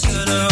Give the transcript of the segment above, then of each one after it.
turn around.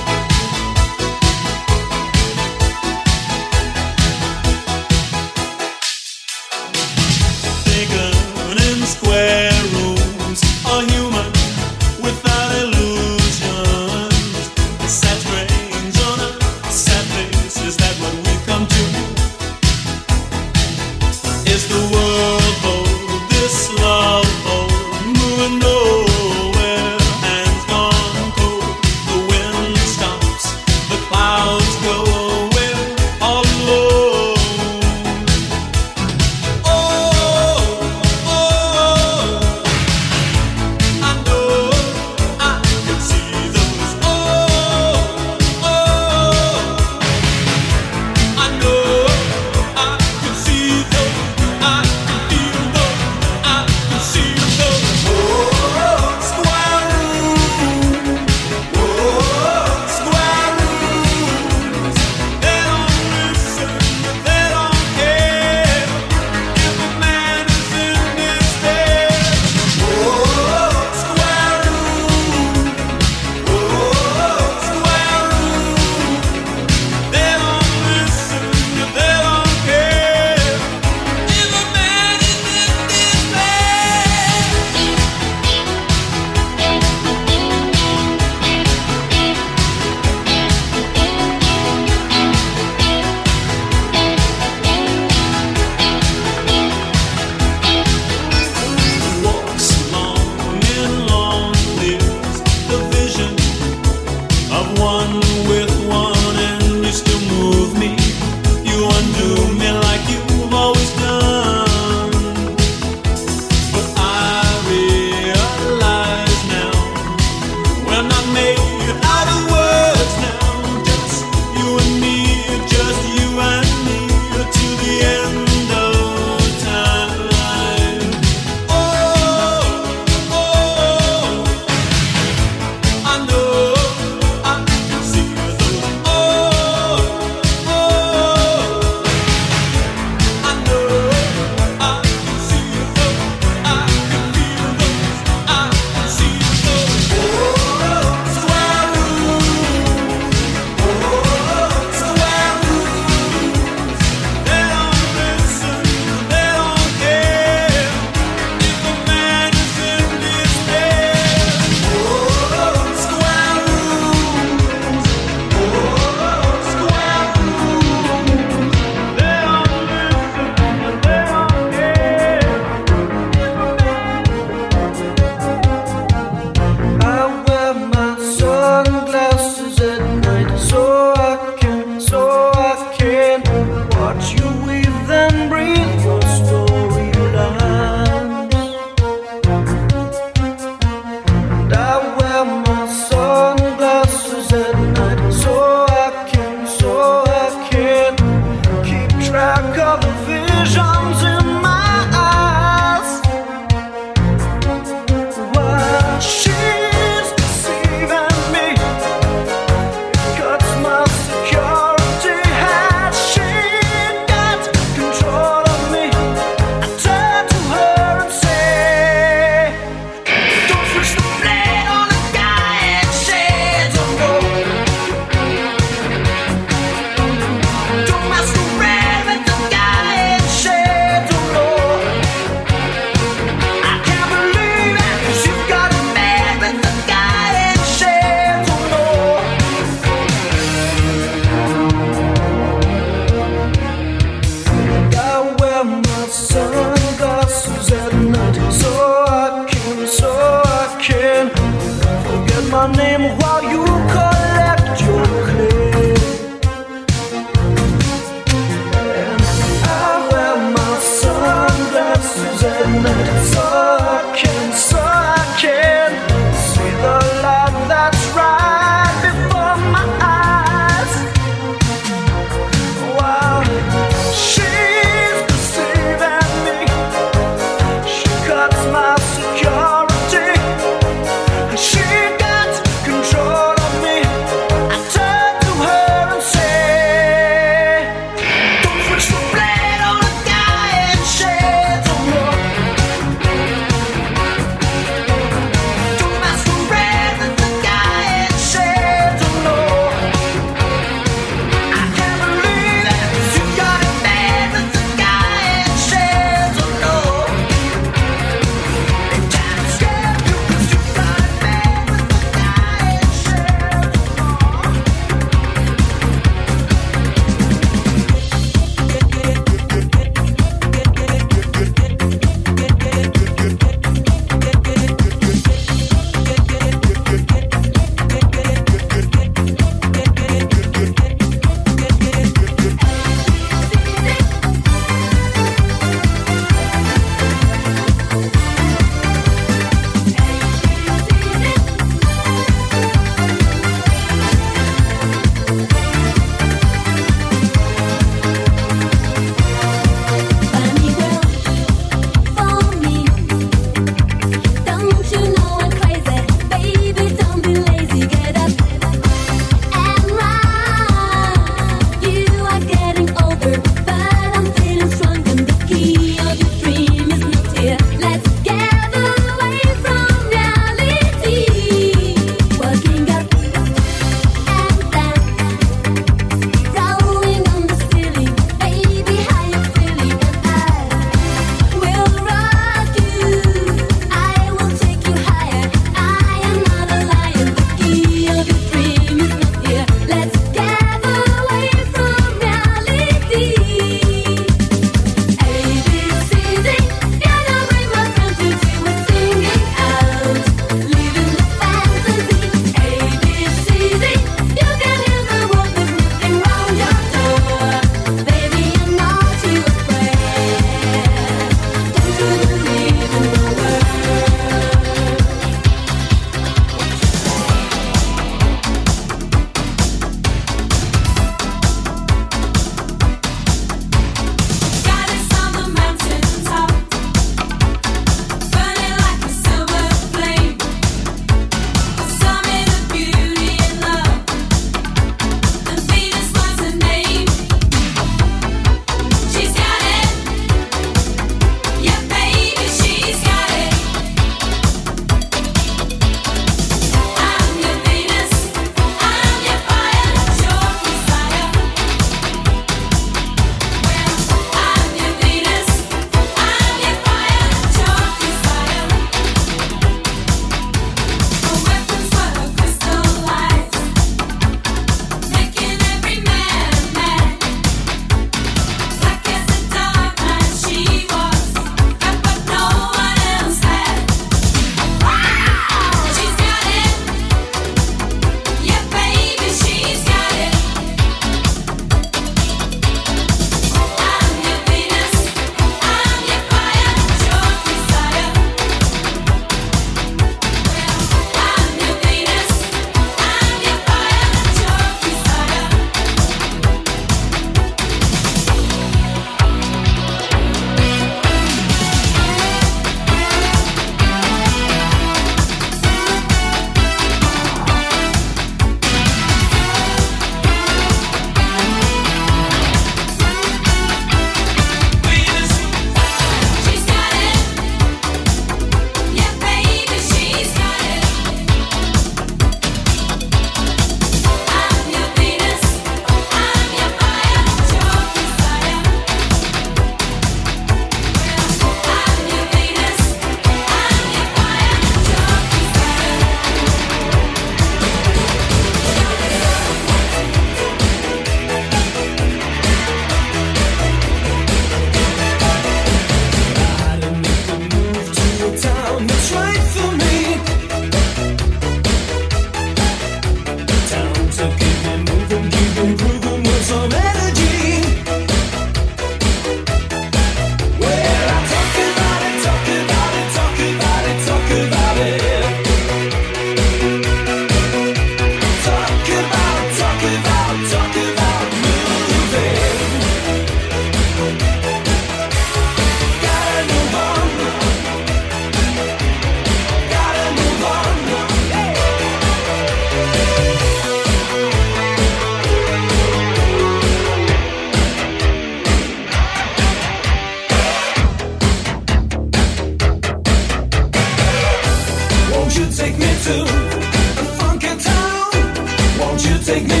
take me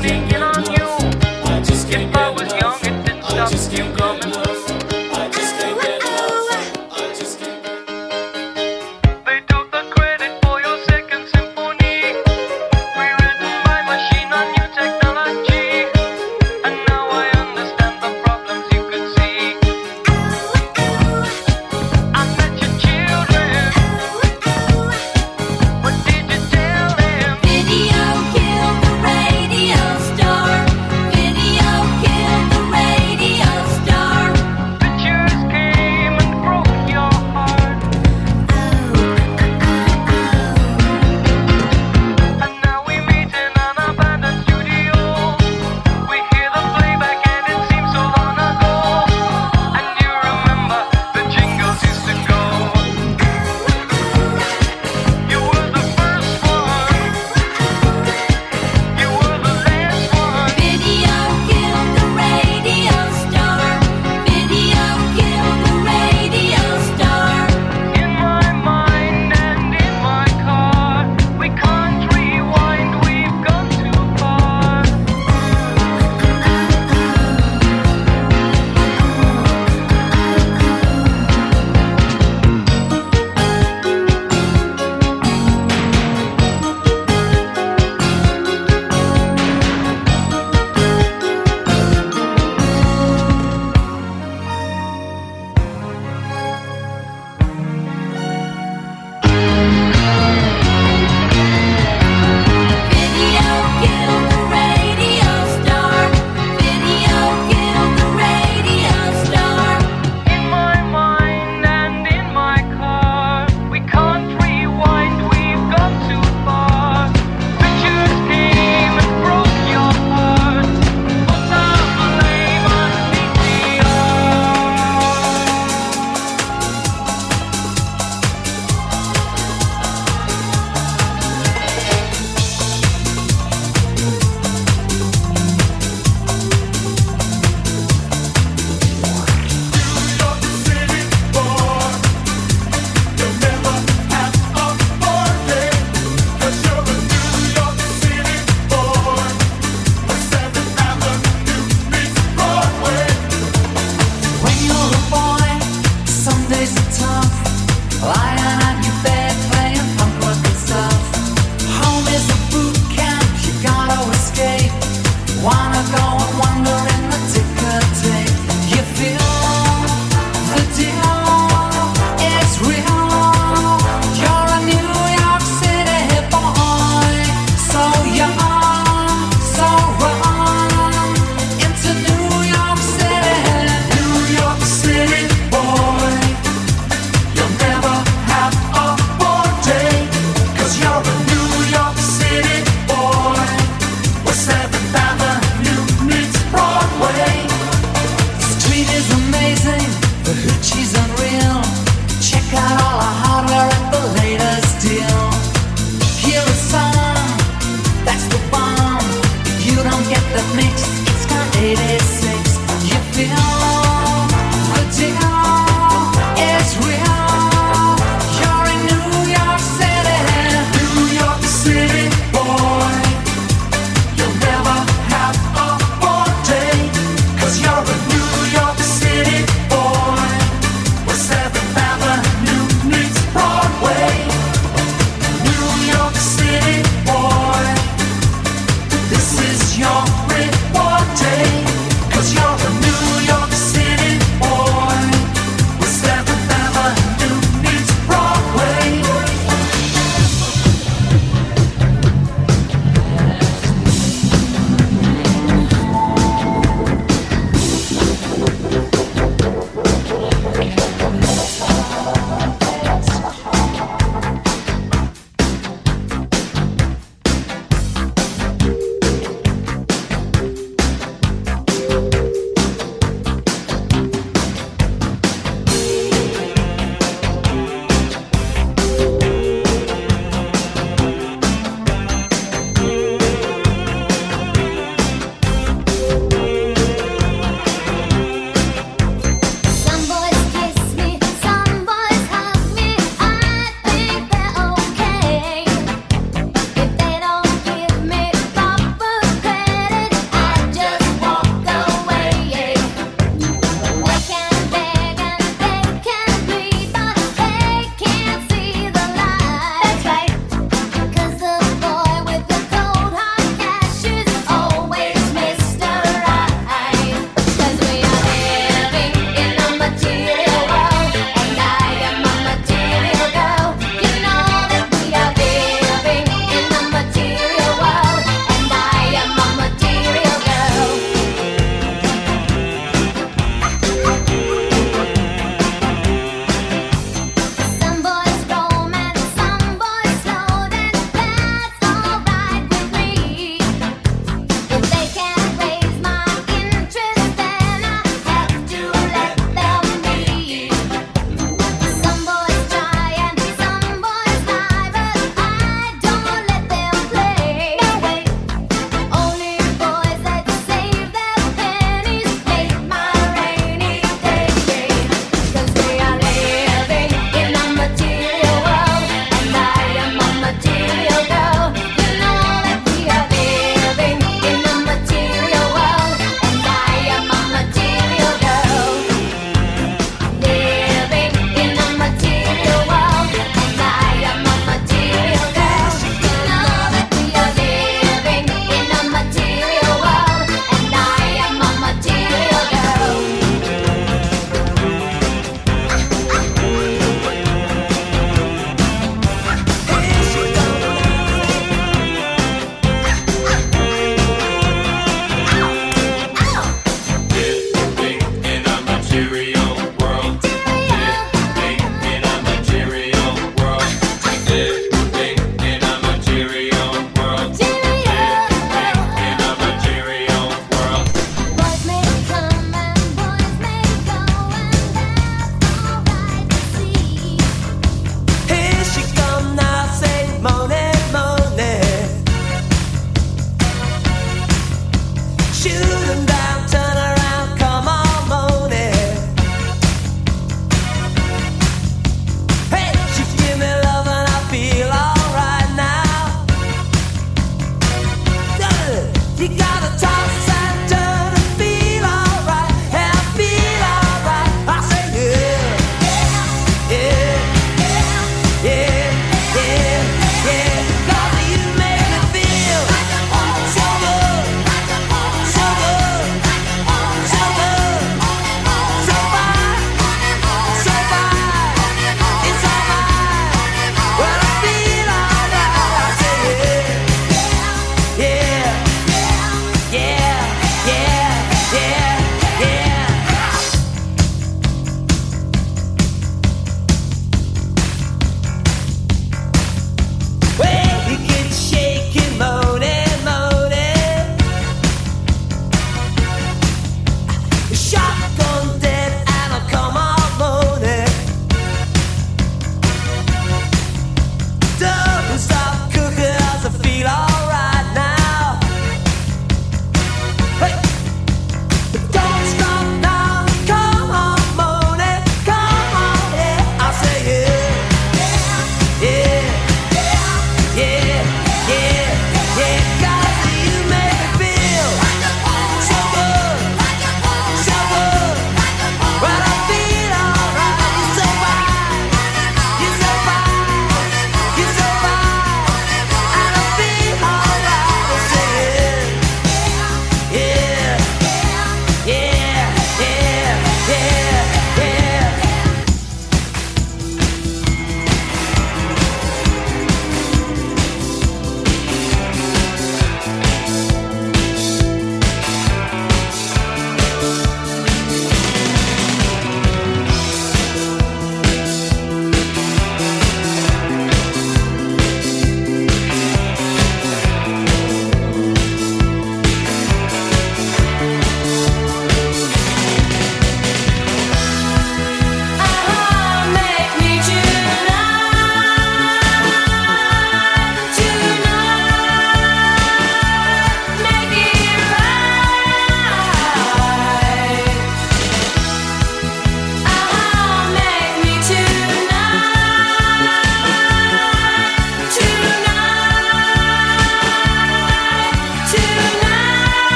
could see.